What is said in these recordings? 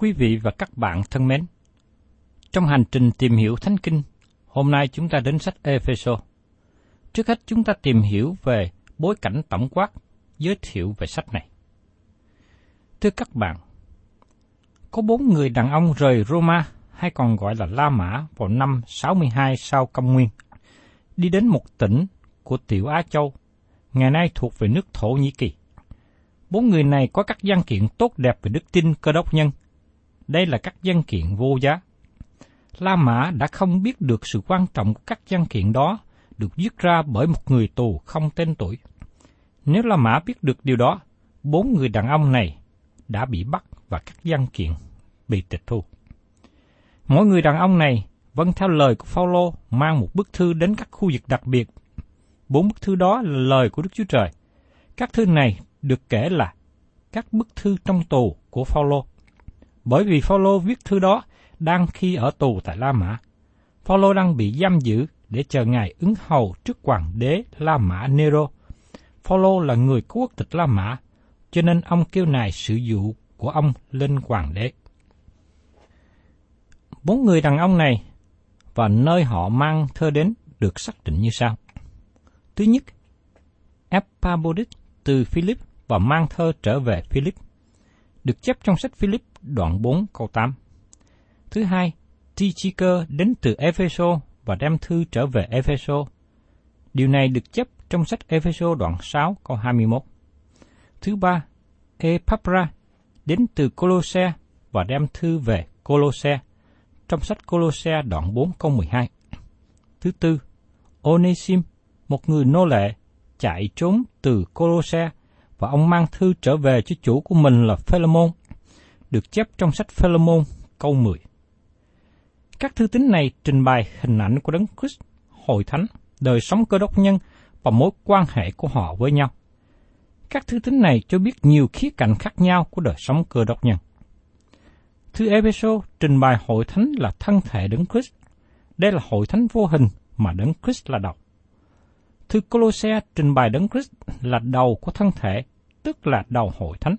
Quý vị và các bạn thân mến, trong hành trình tìm hiểu Thánh Kinh, hôm nay chúng ta đến sách Epheso. Trước hết chúng ta tìm hiểu về bối cảnh tổng quát, giới thiệu về sách này. Thưa các bạn, có bốn người đàn ông rời Roma, hay còn gọi là La Mã, vào năm 62 sau công nguyên, đi đến một tỉnh của Tiểu Á Châu, ngày nay thuộc về nước Thổ Nhĩ Kỳ. Bốn người này có các văn kiện tốt đẹp về đức tin cơ đốc nhân. Đây là các văn kiện vô giá. La Mã đã không biết được sự quan trọng của các văn kiện đó được viết ra bởi một người tù không tên tuổi. Nếu La Mã biết được điều đó, bốn người đàn ông này đã bị bắt và các văn kiện bị tịch thu. Mỗi người đàn ông này vâng theo lời của Phaolô mang một bức thư đến các khu vực đặc biệt. Bốn bức thư đó là lời của Đức Chúa Trời. Các thư này được kể là các bức thư trong tù của Phaolô. Bởi vì Phaolô viết thư đó đang khi ở tù tại La Mã. Phaolô đang bị giam giữ để chờ ngài ứng hầu trước hoàng đế La Mã Nero. Phaolô là người có quốc tịch La Mã, cho nên ông kêu nài sự dụ của ông lên hoàng đế. Bốn người đàn ông này và nơi họ mang thơ đến được xác định như sau. Thứ nhất, Epaphroditus từ Philip và mang thơ trở về Philip, được chép trong sách Philip đoạn 4 câu 8. Thứ hai, Tychicus đến từ Epheso và đem thư trở về Epheso. Điều này được chấp trong sách Epheso đoạn 6 câu 21. Thứ ba, Epaphra đến từ Colosse và đem thư về Colosse trong sách Colosse đoạn 4 câu 12. Thứ tư, Onesim, một người nô lệ, chạy trốn từ Colosse và ông mang thư trở về cho chủ của mình là Philemon, được chép trong sách Philemon câu 10. Các thư tín này trình bày hình ảnh của Đấng Christ, hội thánh, đời sống cơ đốc nhân và mối quan hệ của họ với nhau. Các thư tín này cho biết nhiều khía cạnh khác nhau của đời sống cơ đốc nhân. Thư Epheso trình bày hội thánh là thân thể Đấng Christ. Đây là hội thánh vô hình mà Đấng Christ là đầu. Thư Colosse trình bày Đấng Christ là đầu của thân thể, tức là đầu hội thánh.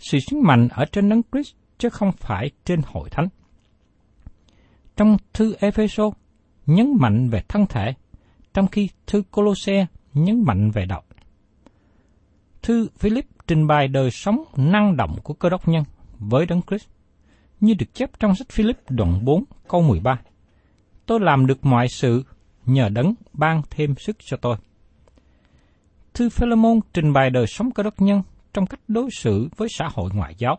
Sự sứ mạnh ở trên Đấng Christ chứ không phải trên hội thánh. Trong thư Epheso nhấn mạnh về thân thể, trong khi thư Colosse nhấn mạnh về đạo. Thư Philip trình bày đời sống năng động của cơ đốc nhân với Đấng Christ. như được chép trong sách Philip đoạn 4 câu 13. Tôi làm được mọi sự nhờ đấng ban thêm sức cho tôi. Thư Philemon trình bày đời sống cơ đốc nhân trong cách đối xử với xã hội ngoại giáo.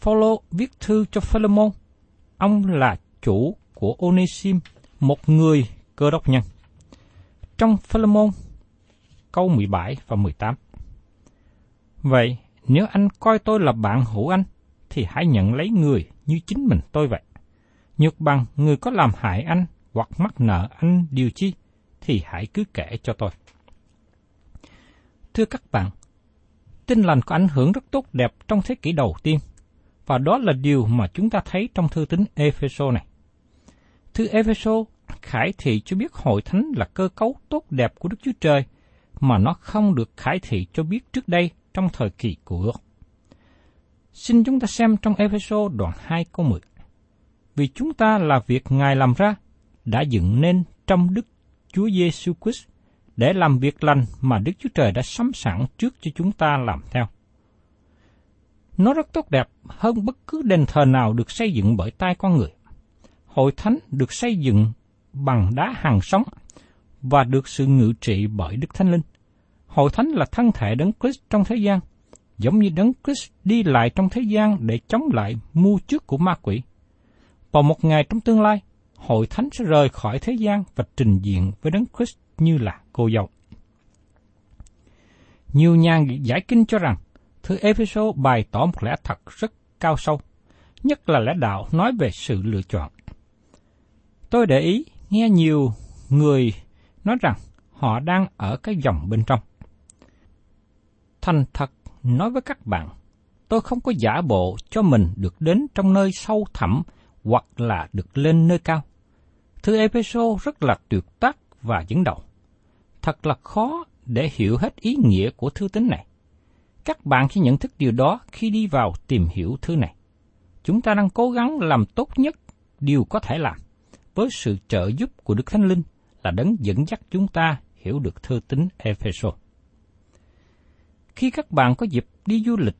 Phaolô viết thư cho Philemon, ông là chủ của Onesim, một người cơ đốc nhân. Trong Philemon, câu 17 và 18. Vậy, nếu anh coi tôi là bạn hữu anh, thì hãy nhận lấy người như chính mình tôi vậy. Nhược bằng người có làm hại anh hoặc mắc nợ anh điều chi, thì hãy cứ kể cho tôi. Thưa các bạn, tin lành có ảnh hưởng rất tốt đẹp trong thế kỷ đầu tiên, và đó là điều mà chúng ta thấy trong thư tín Epheso này. Thư Epheso khải thị cho biết hội thánh là cơ cấu tốt đẹp của Đức Chúa Trời, mà nó không được khải thị cho biết trước đây trong thời kỳ của ước. Xin chúng ta xem trong Epheso đoạn 2 câu 10. Vì chúng ta là việc Ngài làm ra, đã dựng nên trong Đức Chúa Giêsu Christ để làm việc lành mà Đức Chúa Trời đã sắm sẵn trước cho chúng ta làm theo. Nó rất tốt đẹp hơn bất cứ đền thờ nào được xây dựng bởi tay con người. Hội thánh được xây dựng bằng đá hàng sống và được sự ngự trị bởi Đức Thánh Linh. Hội thánh là thân thể đấng Christ trong thế gian, giống như đấng Christ đi lại trong thế gian để chống lại mưu trước của ma quỷ. Vào một ngày trong tương lai, hội thánh sẽ rời khỏi thế gian và trình diện với đấng Christ như là cô dâu. Nhiều nhà giải kinh cho rằng, thư Epheso bày tỏ một lẽ thật rất cao sâu, nhất là lẽ đạo nói về sự lựa chọn. Tôi để ý nghe nhiều người nói rằng họ đang ở cái dòng bên trong. Thành thật nói với các bạn, tôi không có giả bộ cho mình được đến trong nơi sâu thẳm hoặc là được lên nơi cao. Thư Epheso rất là tuyệt tác và dẫn đầu. Thật là khó để hiểu hết ý nghĩa của thư tín này. Các bạn sẽ nhận thức điều đó khi đi vào tìm hiểu thư này. Chúng ta đang cố gắng làm tốt nhất điều có thể làm, với sự trợ giúp của Đức Thánh Linh là đấng dẫn dắt chúng ta hiểu được thư tín Epheso. Khi các bạn có dịp đi du lịch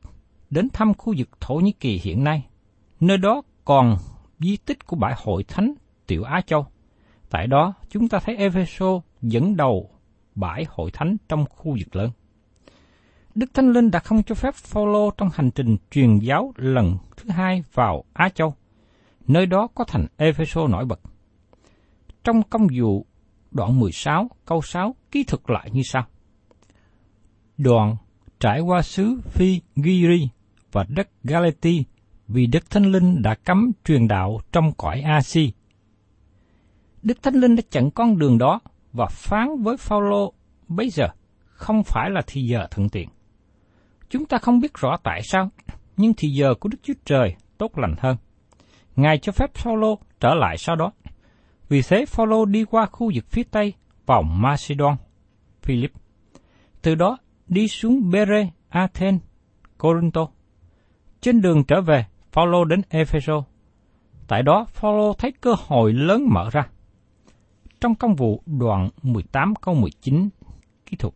đến thăm khu vực Thổ Nhĩ Kỳ hiện nay, nơi đó còn di tích của bãi hội thánh Tiểu Á Châu. Tại đó, chúng ta thấy Epheso dẫn đầu bãi hội thánh trong khu vực lớn. Đức Thánh Linh đã không cho phép Phaolô trong hành trình truyền giáo lần thứ hai vào Á Châu, nơi đó có thành Epheso nổi bật. Trong công vụ đoạn 16 câu 6 ký thực lại như sau. Đoạn trải qua xứ Phi Giri và đất Galati vì Đức Thánh Linh đã cấm truyền đạo trong cõi Asi Đức Thánh Linh đã chặn con đường đó và phán với Phaolô bây giờ không phải là thì giờ thuận tiện. Chúng ta không biết rõ tại sao, nhưng thì giờ của Đức Chúa Trời tốt lành hơn. Ngài cho phép Phaolô trở lại sau đó. Vì thế Phaolô đi qua khu vực phía tây vào Macedon, Philip. Từ đó đi xuống Bere, Athens, Corinto. Trên đường trở về, Phaolô đến Epheso. Tại đó, Phaolô thấy cơ hội lớn mở ra. Trong công vụ đoạn 18 câu 19 kỹ thuật.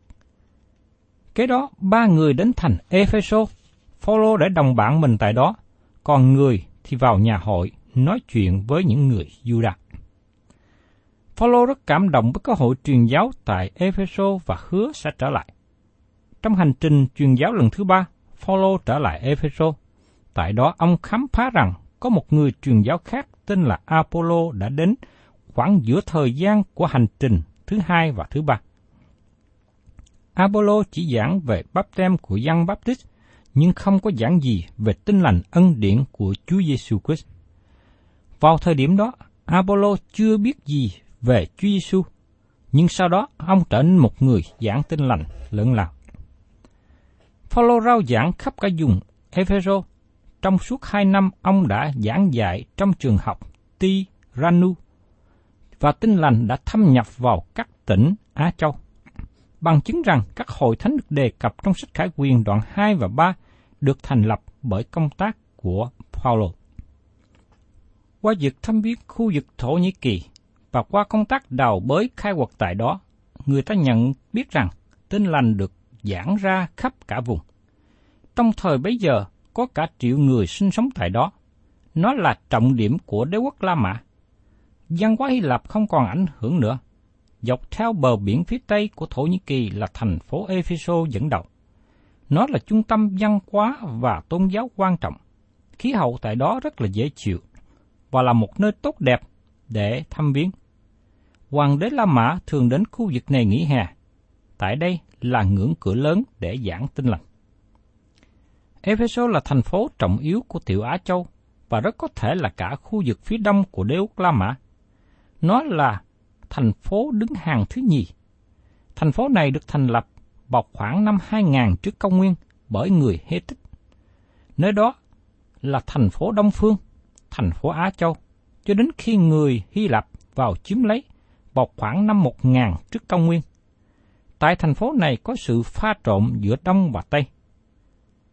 Kế đó, ba người đến thành Epheso. Phaolô để đồng bạn mình tại đó, còn người thì vào nhà hội nói chuyện với những người Judah. Phaolô rất cảm động với cơ hội truyền giáo tại Epheso và hứa sẽ trở lại. Trong hành trình truyền giáo lần thứ ba, Phaolô trở lại Epheso. Tại đó ông khám phá rằng có một người truyền giáo khác tên là Apollo đã đến khoảng giữa thời gian của hành trình thứ hai và thứ ba. Apollo chỉ giảng về bắp tem của dân Baptist, nhưng không có giảng gì về tinh lành ân điển của Chúa Giêsu Christ. Vào thời điểm đó, Apollo chưa biết gì về Chúa Giêsu, nhưng sau đó ông trở nên một người giảng tinh lành lớn lao. Phaolô rao giảng khắp cả vùng Epheso. Trong suốt hai năm, ông đã giảng dạy trong trường học Tiranu và tinh lành đã thâm nhập vào các tỉnh Á Châu. Bằng chứng rằng các hội thánh được đề cập trong sách Khải Quyền đoạn 2 và 3 được thành lập bởi công tác của Paulo. Qua việc thăm viếng khu vực Thổ Nhĩ Kỳ và qua công tác đào bới khai quật tại đó, người ta nhận biết rằng tinh lành được giảng ra khắp cả vùng. Trong thời bấy giờ, có cả triệu người sinh sống tại đó. nó là trọng điểm của đế quốc La Mã. Văn hóa Hy Lạp không còn ảnh hưởng nữa. Dọc theo bờ biển phía tây của Thổ Nhĩ Kỳ là thành phố Epheso dẫn đầu. Nó là trung tâm văn hóa và tôn giáo quan trọng. Khí hậu tại đó rất là dễ chịu và là một nơi tốt đẹp để thăm viếng. Hoàng đế La Mã thường đến khu vực này nghỉ hè. Tại đây là ngưỡng cửa lớn để giảng tin lành. Epheso là thành phố trọng yếu của tiểu Á Châu và rất có thể là cả khu vực phía đông của đế quốc La Mã. Nó là thành phố đứng hàng thứ nhì. Thành phố này được thành lập vào khoảng năm 2000 trước công nguyên bởi người Hê Tích. Nơi đó là thành phố Đông Phương, thành phố Á Châu, cho đến khi người Hy Lạp vào chiếm lấy vào khoảng năm 1000 trước công nguyên. Tại thành phố này có sự pha trộn giữa Đông và Tây.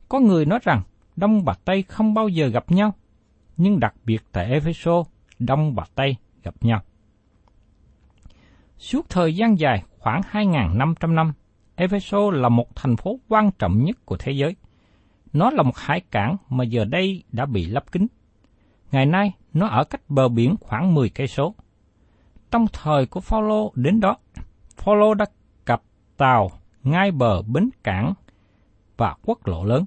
Có người nói rằng Đông và Tây không bao giờ gặp nhau, nhưng đặc biệt tại Ephesos, Đông và Tây gặp nhau. Suốt thời gian dài khoảng 2.500 năm, Efeso là một thành phố quan trọng nhất của thế giới. Nó là một hải cảng mà giờ đây đã bị lấp kín. Ngày nay, nó ở cách bờ biển khoảng 10 cây số. Trong thời của Phaolô đến đó, Phaolô đã cập tàu ngay bờ bến cảng và quốc lộ lớn.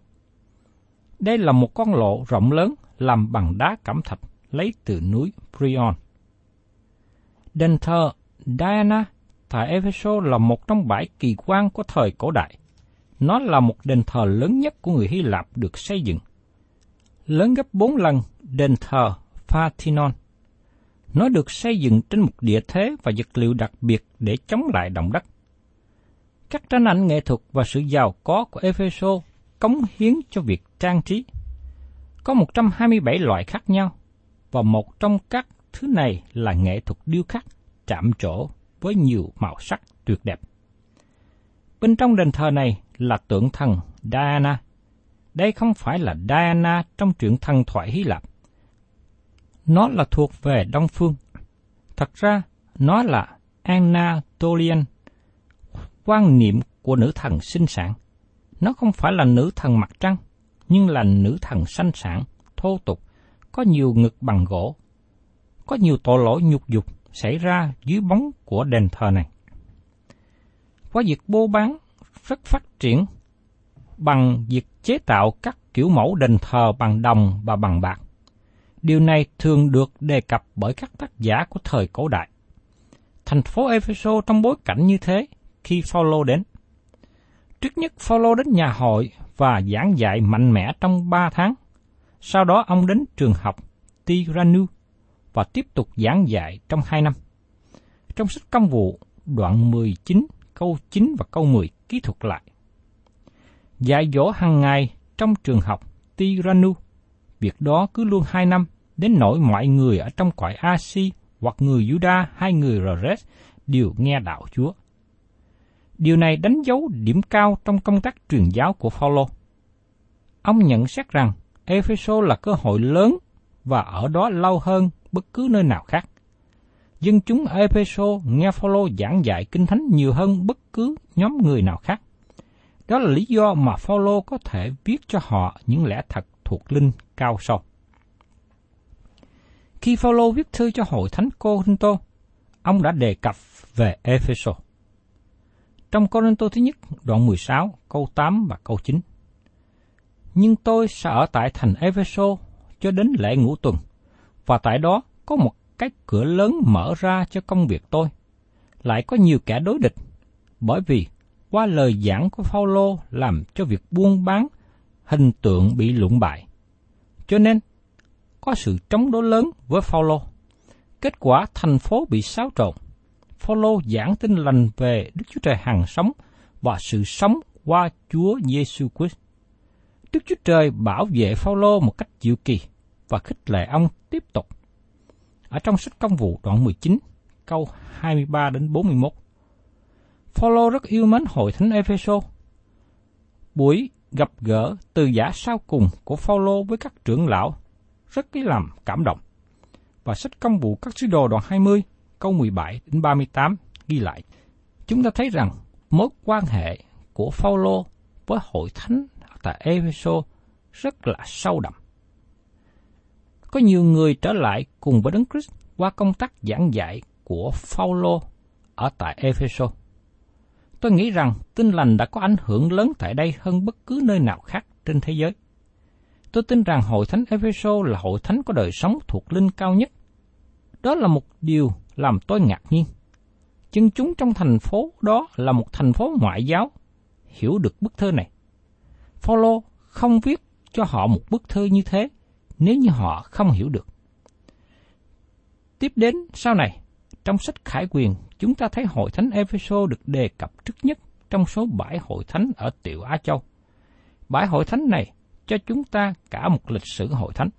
Đây là một con lộ rộng lớn làm bằng đá cẩm thạch lấy từ núi Prion. Đền thờ Diana tại Epheso là một trong bảy kỳ quan của thời cổ đại. Nó là một đền thờ lớn nhất của người Hy Lạp được xây dựng. Lớn gấp bốn lần đền thờ Parthenon. Nó được xây dựng trên một địa thế và vật liệu đặc biệt để chống lại động đất. Các tranh ảnh nghệ thuật và sự giàu có của Epheso cống hiến cho việc trang trí. Có 127 loại khác nhau, và một trong các thứ này là nghệ thuật điêu khắc chạm trổ với nhiều màu sắc tuyệt đẹp. Bên trong đền thờ này là tượng thần Diana. Đây không phải là Diana trong truyện thần thoại Hy Lạp. Nó là thuộc về Đông Phương. Thật ra, nó là Anatolian, quan niệm của nữ thần sinh sản. Nó không phải là nữ thần mặt trăng, nhưng là nữ thần sanh sản, thô tục, có nhiều ngực bằng gỗ, có nhiều tội lỗi nhục dục xảy ra dưới bóng của đền thờ này. Qua việc bô bán rất phát triển bằng việc chế tạo các kiểu mẫu đền thờ bằng đồng và bằng bạc. Điều này thường được đề cập bởi các tác giả của thời cổ đại. Thành phố Epheso trong bối cảnh như thế khi Phaolô đến. Trước nhất, Phaolô đến nhà hội và giảng dạy mạnh mẽ trong ba tháng. Sau đó, ông đến trường học Tiranu và tiếp tục giảng dạy trong hai năm. Trong sách công vụ, đoạn 19, câu 9 và câu 10 kỹ thuật lại. Dạy dỗ hàng ngày trong trường học Tiranu, việc đó cứ luôn hai năm, đến nỗi mọi người ở trong cõi Asi hoặc người Juda hay người Rores đều nghe đạo Chúa. Điều này đánh dấu điểm cao trong công tác truyền giáo của Phaolô. Ông nhận xét rằng Ephesos là cơ hội lớn và ở đó lâu hơn bất cứ nơi nào khác. Dân chúng ở Epheso nghe Phaolô giảng dạy kinh thánh nhiều hơn bất cứ nhóm người nào khác. Đó là lý do mà Phaolô có thể viết cho họ những lẽ thật thuộc linh cao sâu. Khi Phaolô viết thư cho hội thánh Corinto, ông đã đề cập về Epheso Trong Corinto thứ nhất, đoạn 16, câu 8 và câu 9. Nhưng tôi sẽ ở tại thành Epheso cho đến lễ ngũ tuần, và tại đó có một cái cửa lớn mở ra cho công việc tôi. Lại có nhiều kẻ đối địch, bởi vì qua lời giảng của Phaolô làm cho việc buôn bán hình tượng bị lụng bại. Cho nên, có sự chống đối lớn với Phaolô. Kết quả thành phố bị xáo trộn. Phaolô giảng tin lành về Đức Chúa Trời hằng sống và sự sống qua Chúa Giêsu Christ. Đức Chúa Trời bảo vệ Phaolô một cách diệu kỳ và khích lệ ông tiếp tục. Ở trong sách công vụ đoạn 19, câu 23 đến 41. Phaolô rất yêu mến hội thánh Epheso. Buổi gặp gỡ từ giả sau cùng của Phaolô với các trưởng lão rất lấy làm cảm động. Và sách công vụ các sứ đồ đoạn 20, câu 17 đến 38 ghi lại. Chúng ta thấy rằng mối quan hệ của Phaolô với hội thánh tại Epheso rất là sâu đậm. Có nhiều người trở lại cùng với Đấng Christ qua công tác giảng dạy của Phaolô ở tại Ephesos. Tôi nghĩ rằng tin lành đã có ảnh hưởng lớn tại đây hơn bất cứ nơi nào khác trên thế giới. Tôi tin rằng hội thánh Ephesos là hội thánh có đời sống thuộc linh cao nhất. Đó là một điều làm tôi ngạc nhiên. Chân chúng trong thành phố đó là một thành phố ngoại giáo, hiểu được bức thơ này. Phaolô không viết cho họ một bức thơ như thế nếu như họ không hiểu được. Tiếp đến sau này, trong sách Khải Quyền, chúng ta thấy hội thánh Epheso được đề cập trước nhất trong số bảy hội thánh ở Tiểu Á Châu. Bảy hội thánh này cho chúng ta cả một lịch sử hội thánh.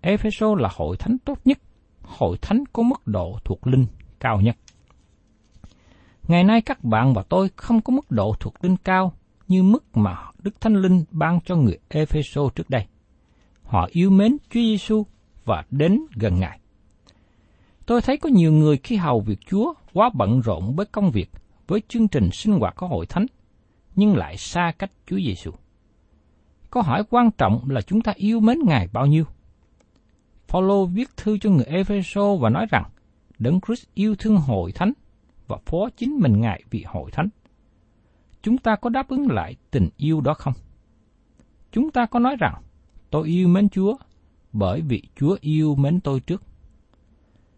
Epheso là hội thánh tốt nhất, hội thánh có mức độ thuộc linh cao nhất. Ngày nay các bạn và tôi không có mức độ thuộc linh cao như mức mà Đức Thánh Linh ban cho người Epheso trước đây. Họ yêu mến Chúa Giêsu và đến gần Ngài. Tôi thấy có nhiều người khi hầu việc Chúa quá bận rộn với công việc, với chương trình sinh hoạt của hội thánh, nhưng lại xa cách Chúa Giêsu. Câu hỏi quan trọng là chúng ta yêu mến Ngài bao nhiêu? Paulo viết thư cho người Efeso và nói rằng Đấng Christ yêu thương hội thánh và phó chính mình Ngài vì hội thánh. Chúng ta có đáp ứng lại tình yêu đó không? Chúng ta có nói rằng tôi yêu mến Chúa bởi vì Chúa yêu mến tôi trước.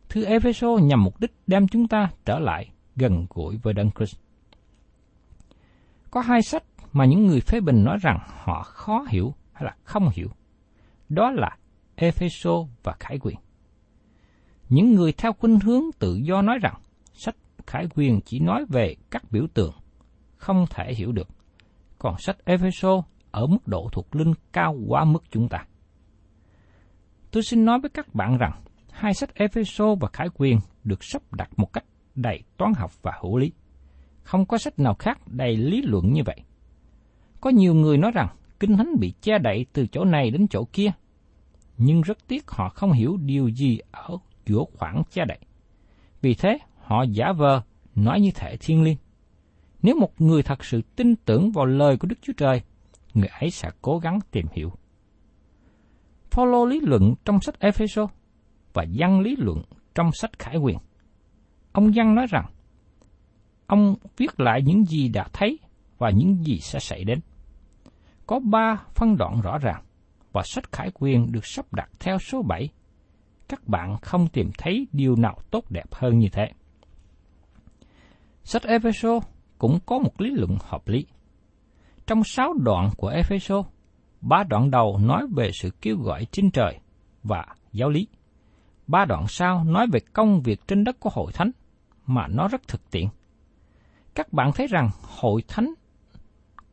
Thư Ephesos nhằm mục đích đem chúng ta trở lại gần gũi với Đấng Christ. Có hai sách mà những người phê bình nói rằng họ khó hiểu hay là không hiểu. Đó là Ephesos và Khải Quyền. Những người theo khuynh hướng tự do nói rằng sách Khải Quyền chỉ nói về các biểu tượng, không thể hiểu được. Còn sách Ephesos ở mức độ thuộc linh cao quá mức chúng ta. Tôi xin nói với các bạn rằng hai sách Epheso và Khải Quyền được sắp đặt một cách đầy toán học và hữu lý. Không có sách nào khác đầy lý luận như vậy. Có nhiều người nói rằng Kinh Thánh bị che đậy từ chỗ này đến chỗ kia, nhưng rất tiếc họ không hiểu điều gì ở giữa khoảng che đậy. Vì thế, họ giả vờ nói như thể thiên liêng. Nếu một người thật sự tin tưởng vào lời của Đức Chúa Trời, người ấy sẽ cố gắng tìm hiểu. Phaolô lý luận trong sách Epheso và văn lý luận trong sách Khải Quyền. Ông văn nói rằng, ông viết lại những gì đã thấy và những gì sẽ xảy đến. Có ba phân đoạn rõ ràng, và sách Khải Quyền được sắp đặt theo số 7. Các bạn không tìm thấy điều nào tốt đẹp hơn như thế. Sách Epheso cũng có một lý luận hợp lý. Trong sáu đoạn của Ephesos, ba đoạn đầu nói về sự kêu gọi trên trời và giáo lý. Ba đoạn sau nói về công việc trên đất của hội thánh, mà nó rất thực tiện. Các bạn thấy rằng hội thánh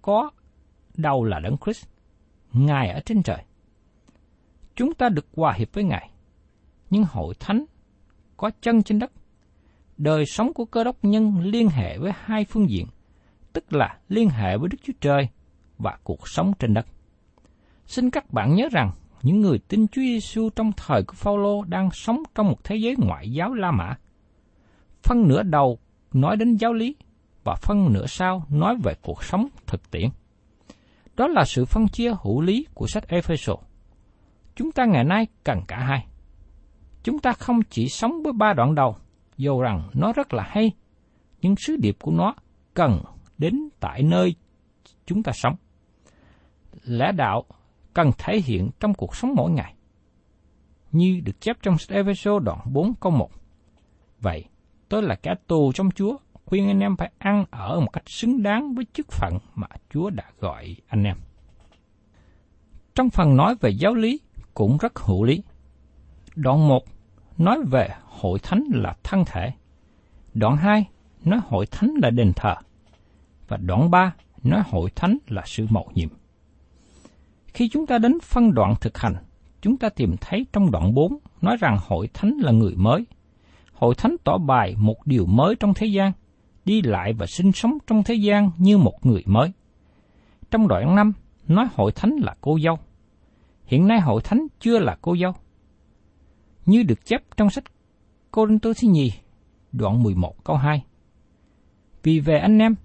có đâu là Đấng Christ, Ngài ở trên trời. Chúng ta được hòa hiệp với Ngài, nhưng hội thánh có chân trên đất. Đời sống của cơ đốc nhân liên hệ với hai phương diện, tức là liên hệ với Đức Chúa Trời và cuộc sống trên đất. Xin các bạn nhớ rằng những người tin Chúa Giêsu trong thời của Phaolô đang sống trong một thế giới ngoại giáo La Mã. Phân nửa đầu nói đến giáo lý và phân nửa sau nói về cuộc sống thực tiễn. Đó là sự phân chia hữu lý của sách Ephesos. Chúng ta ngày nay cần cả hai. Chúng ta không chỉ sống với ba đoạn đầu, dù rằng nó rất là hay, nhưng sứ điệp của nó cần đến tại nơi chúng ta sống. Lẽ đạo cần thể hiện trong cuộc sống mỗi ngày. Như được chép trong Ephesos đoạn 4 câu 1. Vậy, tôi là kẻ tù trong Chúa, khuyên anh em phải ăn ở một cách xứng đáng với chức phận mà Chúa đã gọi anh em. Trong phần nói về giáo lý cũng rất hữu lý. Đoạn 1 nói về hội thánh là thân thể. Đoạn 2 nói hội thánh là đền thờ. Và đoạn 3 nói hội thánh là sự mạo nhiệm. Khi chúng ta đến phân đoạn thực hành, chúng ta tìm thấy trong đoạn 4 nói rằng hội thánh là người mới. Hội thánh tỏ bài một điều mới trong thế gian, đi lại và sinh sống trong thế gian như một người mới. Trong đoạn 5 nói hội thánh là cô dâu. Hiện nay hội thánh chưa là cô dâu. Như được chép trong sách Cô Đinh Tô Thứ Nhì, đoạn 11 câu 2. Vì về anh em,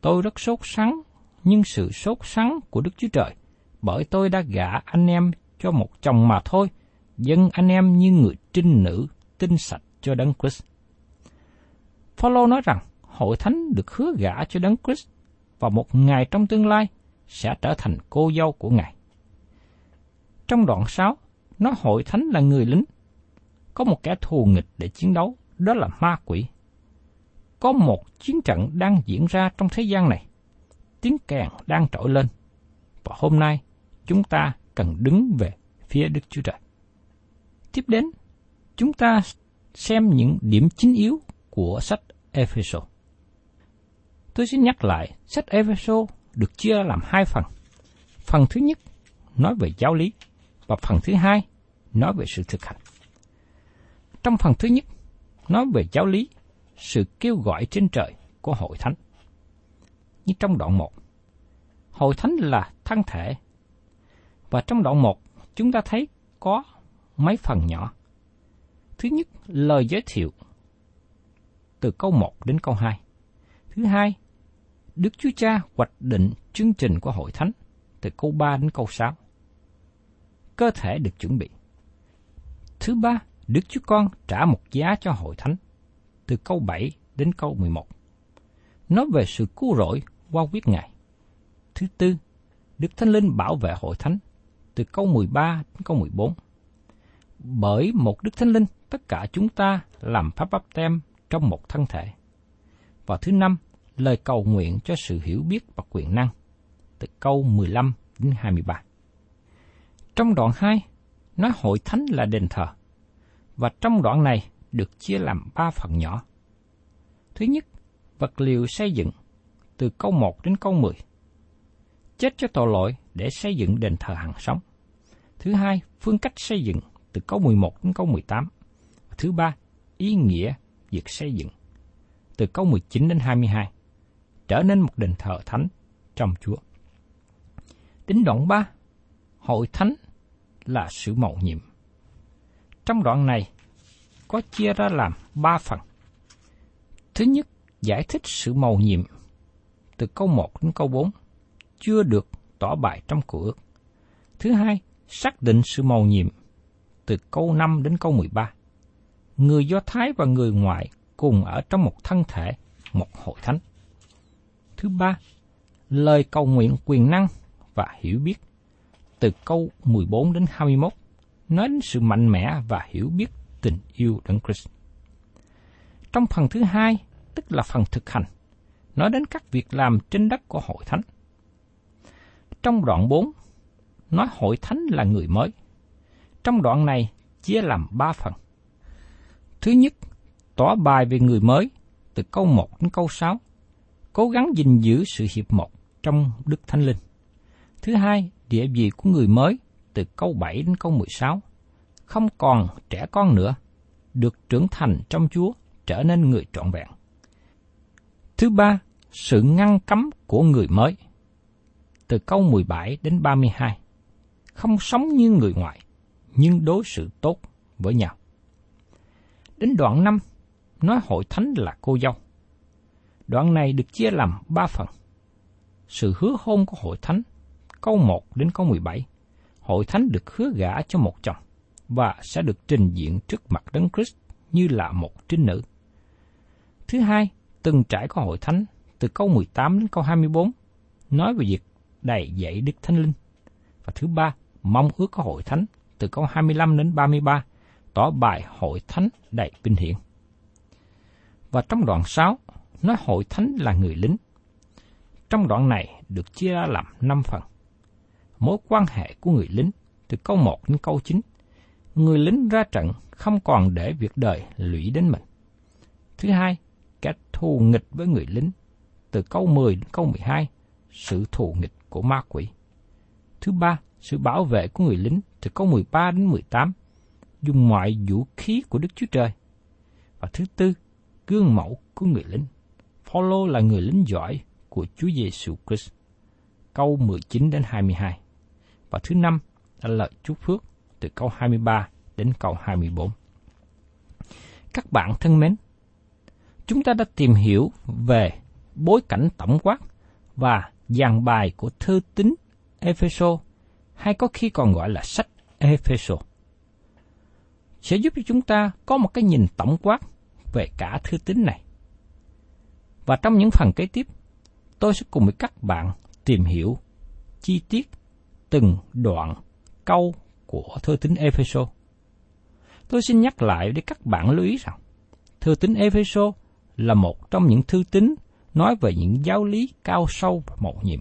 tôi rất sốt sắng, nhưng sự sốt sắng của Đức Chúa Trời – bởi tôi đã gả anh em cho một chồng mà thôi, dân anh em như người trinh nữ tinh sạch cho Đấng Christ. Phaolô nói rằng hội thánh được hứa gả cho Đấng Christ và một ngày trong tương lai sẽ trở thành cô dâu của Ngài. Trong đoạn 6, nói hội thánh là người lính. Có một kẻ thù nghịch để chiến đấu, đó là ma quỷ. Có một chiến trận đang diễn ra trong thế gian này. Tiếng kèn đang trỗi lên. Và hôm nay, chúng ta cần đứng về phía Đức Chúa Trời. Tiếp đến, chúng ta xem những điểm chính yếu của sách Ephesos. Tôi xin nhắc lại, sách Ephesos được chia làm hai phần. Phần thứ nhất nói về giáo lý và phần thứ hai nói về sự thực hành. Trong phần thứ nhất nói về giáo lý, sự kêu gọi trên trời của hội thánh. Như trong đoạn 1, hội thánh là thân thể. Và trong đoạn 1, chúng ta thấy có mấy phần nhỏ. Thứ nhất, lời giới thiệu từ câu 1 đến câu 2. Thứ hai, Đức Chúa Cha hoạch định chương trình của hội thánh từ câu 3 đến câu 6. Cơ thể được chuẩn bị. Thứ ba, Đức Chúa Con trả một giá cho hội thánh từ câu 7 đến câu 11. Nói về sự cứu rỗi qua quyết ngài. Thứ tư, Đức Thánh Linh bảo vệ hội thánh từ câu 13 đến câu 14. Bởi một Đức Thánh Linh, tất cả chúng ta làm pháp bắp tem trong một thân thể. Và thứ năm, lời cầu nguyện cho sự hiểu biết và quyền năng, từ câu 15 đến 23. Trong đoạn 2, nói hội thánh là đền thờ, và trong đoạn này được chia làm ba phần nhỏ. Thứ nhất, vật liệu xây dựng, từ câu 1 đến câu 10. Chết cho tội lỗi để xây dựng đền thờ hàng sống. Thứ hai, phương cách xây dựng, từ câu 11 đến câu 18. Thứ ba, ý nghĩa việc xây dựng, từ câu 19 đến 22 trở nên một đền thờ thánh trong Chúa. Đến đoạn 3, hội thánh là sự mầu nhiệm. Trong đoạn này có chia ra làm ba phần. Thứ nhất, giải thích sự mầu nhiệm từ câu 1 đến câu 4 chưa được tỏ bài trong cựu ước. Thứ hai, xác định sự mầu nhiệm từ câu 5 đến câu 13. Người Do Thái và người ngoại cùng ở trong một thân thể, một hội thánh. Thứ ba, lời cầu nguyện quyền năng và hiểu biết. Từ câu 14 đến 21, nói đến sự mạnh mẽ và hiểu biết tình yêu Đấng Christ. Trong phần thứ hai, tức là phần thực hành, nói đến các việc làm trên đất của hội thánh. Trong đoạn 4, nói hội thánh là người mới. Trong đoạn này chia làm ba phần. Thứ nhất, tỏ bài về người mới từ câu 1 đến câu 6 cố gắng gìn giữ sự hiệp một trong Đức Thánh Linh. Thứ hai, địa vị của người mới từ câu 7 đến câu 16, không còn trẻ con nữa, được trưởng thành trong Chúa trở nên người trọn vẹn. Thứ ba, sự ngăn cấm của người mới từ câu 17 đến 32, không sống như người ngoại, nhưng đối xử tốt với nhau. Đến đoạn 5, nói hội thánh là cô dâu. Đoạn này được chia làm ba phần. Sự hứa hôn của hội thánh, câu 1 đến câu 17. Hội thánh được hứa gả cho một chồng và sẽ được trình diện trước mặt Đấng Christ như là một trinh nữ. Thứ hai, từng trải của hội thánh từ câu 18 đến câu 24 nói về việc đầy dạy Đức Thánh Linh. Và thứ ba, mong ước của hội thánh từ câu 25 đến 33 tỏ bài hội thánh đầy vinh hiển. Và trong đoạn 6, nói hội thánh là người lính. Trong đoạn này được chia ra làm 5 phần. Mối quan hệ của người lính từ câu 1 đến câu 9. Người lính ra trận không còn để việc đời lũy đến mình. Thứ hai, kẻ thù nghịch với người lính từ câu 10 đến câu 12, sự thù nghịch của ma quỷ. Thứ ba, sự bảo vệ của người lính từ câu 13 đến 18, dùng mọi vũ khí của Đức Chúa Trời. Và thứ tư, gương mẫu của người lính. Phaolô là người lính giỏi của Chúa Giêsu Christ. Câu 19 đến 22. Và thứ năm là lời chúc phước từ câu 23 đến câu 24. Các bạn thân mến, chúng ta đã tìm hiểu về bối cảnh tổng quát và dàn bài của thư tín Epheso hay có khi còn gọi là sách Epheso. sẽ giúp cho chúng ta có một cái nhìn tổng quát về cả thư tín này. Và trong những phần kế tiếp, tôi sẽ cùng với các bạn tìm hiểu chi tiết từng đoạn câu của thư tín Epheso. Tôi xin nhắc lại để các bạn lưu ý rằng, thư tín Epheso là một trong những thư tín nói về những giáo lý cao sâu và mầu nhiệm.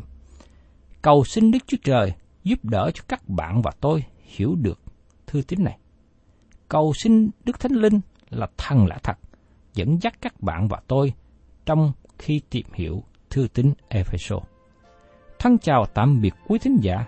Cầu xin Đức Chúa Trời giúp đỡ cho các bạn và tôi hiểu được thư tín này. Cầu xin Đức Thánh Linh là thần lạ thật, dẫn dắt các bạn và tôi trong khi tìm hiểu thư tín Epheso. Thân chào tạm biệt quý thính giả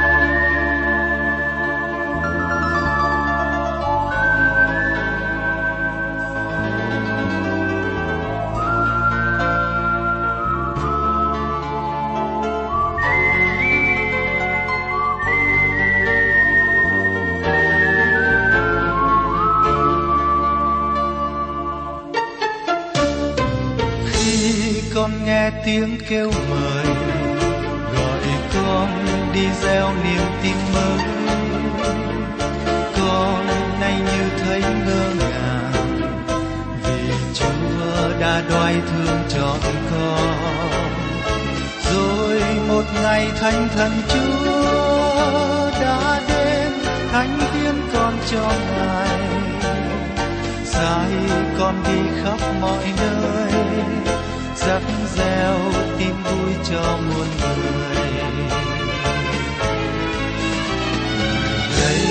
Tiếng kêu mời. Gọi con đi gieo niềm tin mới con nay như thấy ngơ ngàng. Vì chúa đã đoái thương chọn con. Rồi một ngày thánh thần chúa đã đến, thánh tiên con cho ngài. Sai con đi khắp mọi nơi dắt gieo tin vui cho muôn người. Đây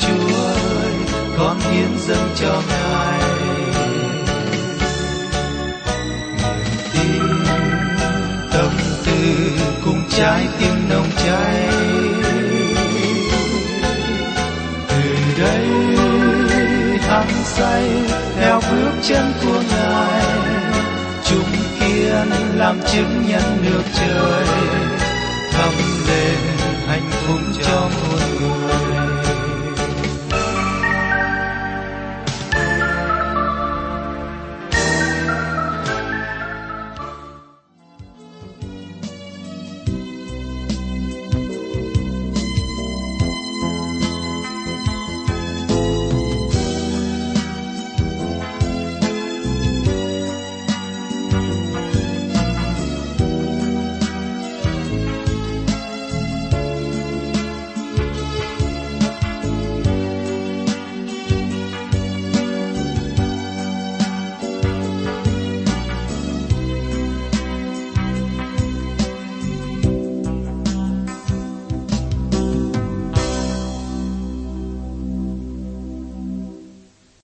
chúa ơi, con hiến dâng cho ngài. Niềm tin, tâm tư cùng trái tim nồng cháy. Từ đây hăng say theo bước chân của ngài làm chứng nhân nước trời thắp lên hạnh phúc.